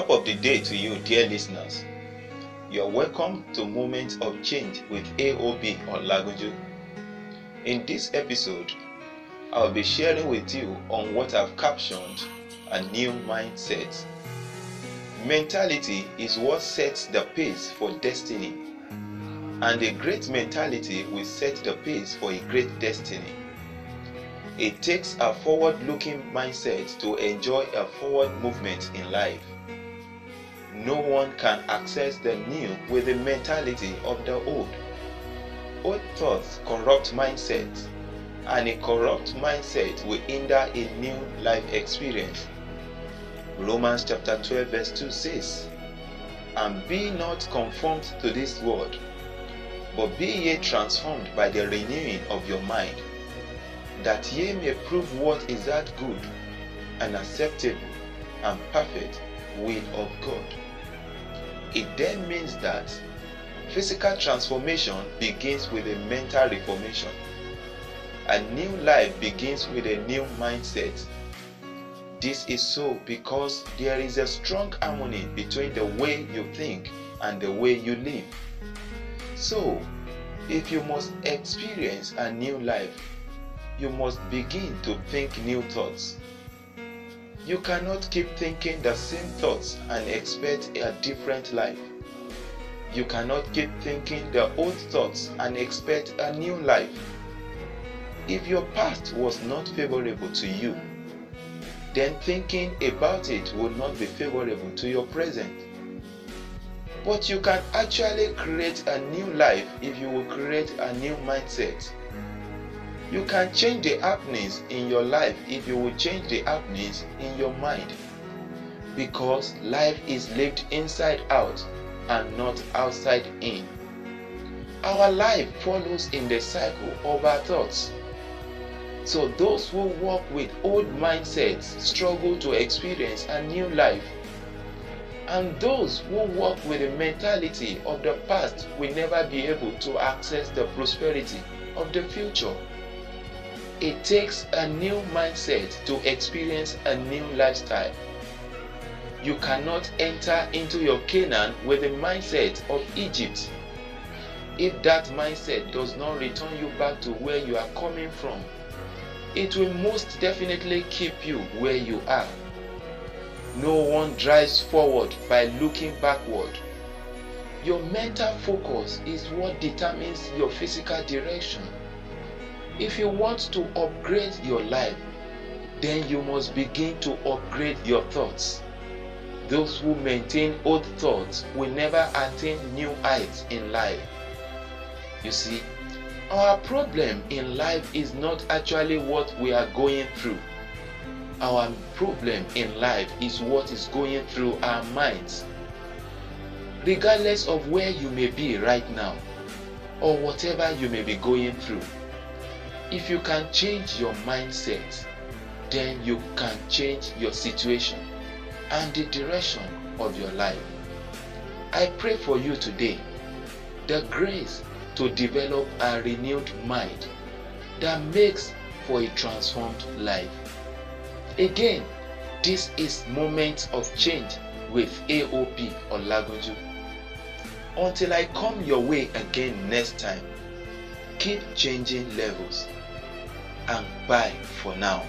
Top of the day to you, dear listeners. You are welcome to Moments of Change with AOB Olagunju. In this episode, I'll be sharing with you on what I've captioned a new mindset. Mentality is what sets the pace for destiny, and a great mentality will set the pace for a great destiny. It takes a forward looking mindset to enjoy a forward movement in life. No one can access the new with the mentality of the old. Old thoughts corrupt mindsets, and a corrupt mindset will hinder a new life experience. Romans chapter 12, verse 2 says, And be not conformed to this world, but be ye transformed by the renewing of your mind, that ye may prove what is that good and acceptable and perfect will of God. It then means that physical transformation begins with a mental reformation. A new life begins with a new mindset. This is so because there is a strong harmony between the way you think and the way you live. So, if you must experience a new life, you must begin to think new thoughts. You cannot keep thinking the same thoughts and expect a different life. You cannot keep thinking the old thoughts and expect a new life. If your past was not favorable to you, then thinking about it will not be favorable to your present. But you can actually create a new life if you will create a new mindset. You can change the happenings in your life if you will change the happenings in your mind. Because life is lived inside out and not outside in. Our life follows in the cycle of our thoughts. So those who walk with old mindsets struggle to experience a new life. And those who walk with the mentality of the past will never be able to access the prosperity of the future. It takes a new mindset to experience a new lifestyle. You cannot enter into your Canaan with the mindset of Egypt. If that mindset does not return you back to where you are coming from, it will most definitely keep you where you are. No one drives forward by looking backward. Your mental focus is what determines your physical direction. If you want to upgrade your life, then you must begin to upgrade your thoughts. Those who maintain old thoughts will never attain new heights in life. You see, our problem in life is not actually what we are going through. Our problem in life is what is going through our minds. Regardless of where you may be right now, or whatever you may be going through, if you can change your mindset, then you can change your situation and the direction of your life. I pray for you today the grace to develop a renewed mind that makes for a transformed life. Again, this is Moments of Change with AOP Olagunju. Until I come your way again next time, keep changing levels and bye for now.